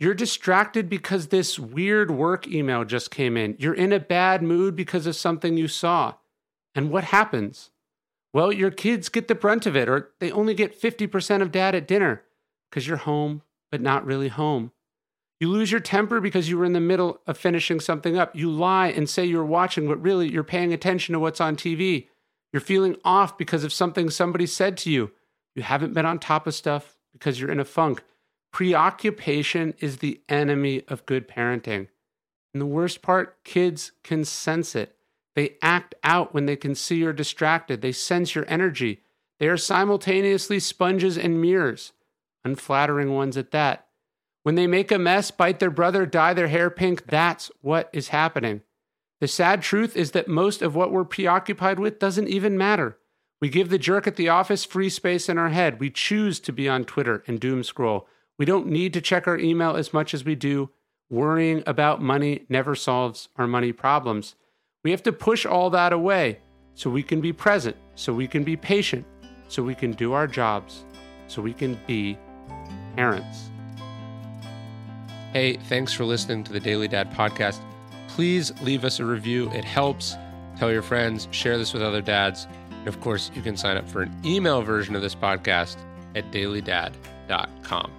You're distracted because this weird work email just came in. You're in a bad mood because of something you saw. And what happens? Well, your kids get the brunt of it, or they only get 50% of dad at dinner because you're home, but not really home. You lose your temper because you were in the middle of finishing something up. You lie and say you're watching, but really you're paying attention to what's on TV. You're feeling off because of something somebody said to you. You haven't been on top of stuff because you're in a funk. Preoccupation is the enemy of good parenting. And the worst part, kids can sense it. They act out when they can see you're distracted. They sense your energy. They are simultaneously sponges and mirrors, unflattering ones at that. When they make a mess, bite their brother, dye their hair pink, that's what is happening. The sad truth is that most of what we're preoccupied with doesn't even matter. We give the jerk at the office free space in our head. We choose to be on Twitter and doom scroll. We don't need to check our email as much as we do. Worrying about money never solves our money problems. We have to push all that away so we can be present, so we can be patient, so we can do our jobs, so we can be parents. Hey, thanks for listening to the Daily Dad podcast. Please leave us a review, it helps. Tell your friends, share this with other dads. And of course, you can sign up for an email version of this podcast at dailydad.com.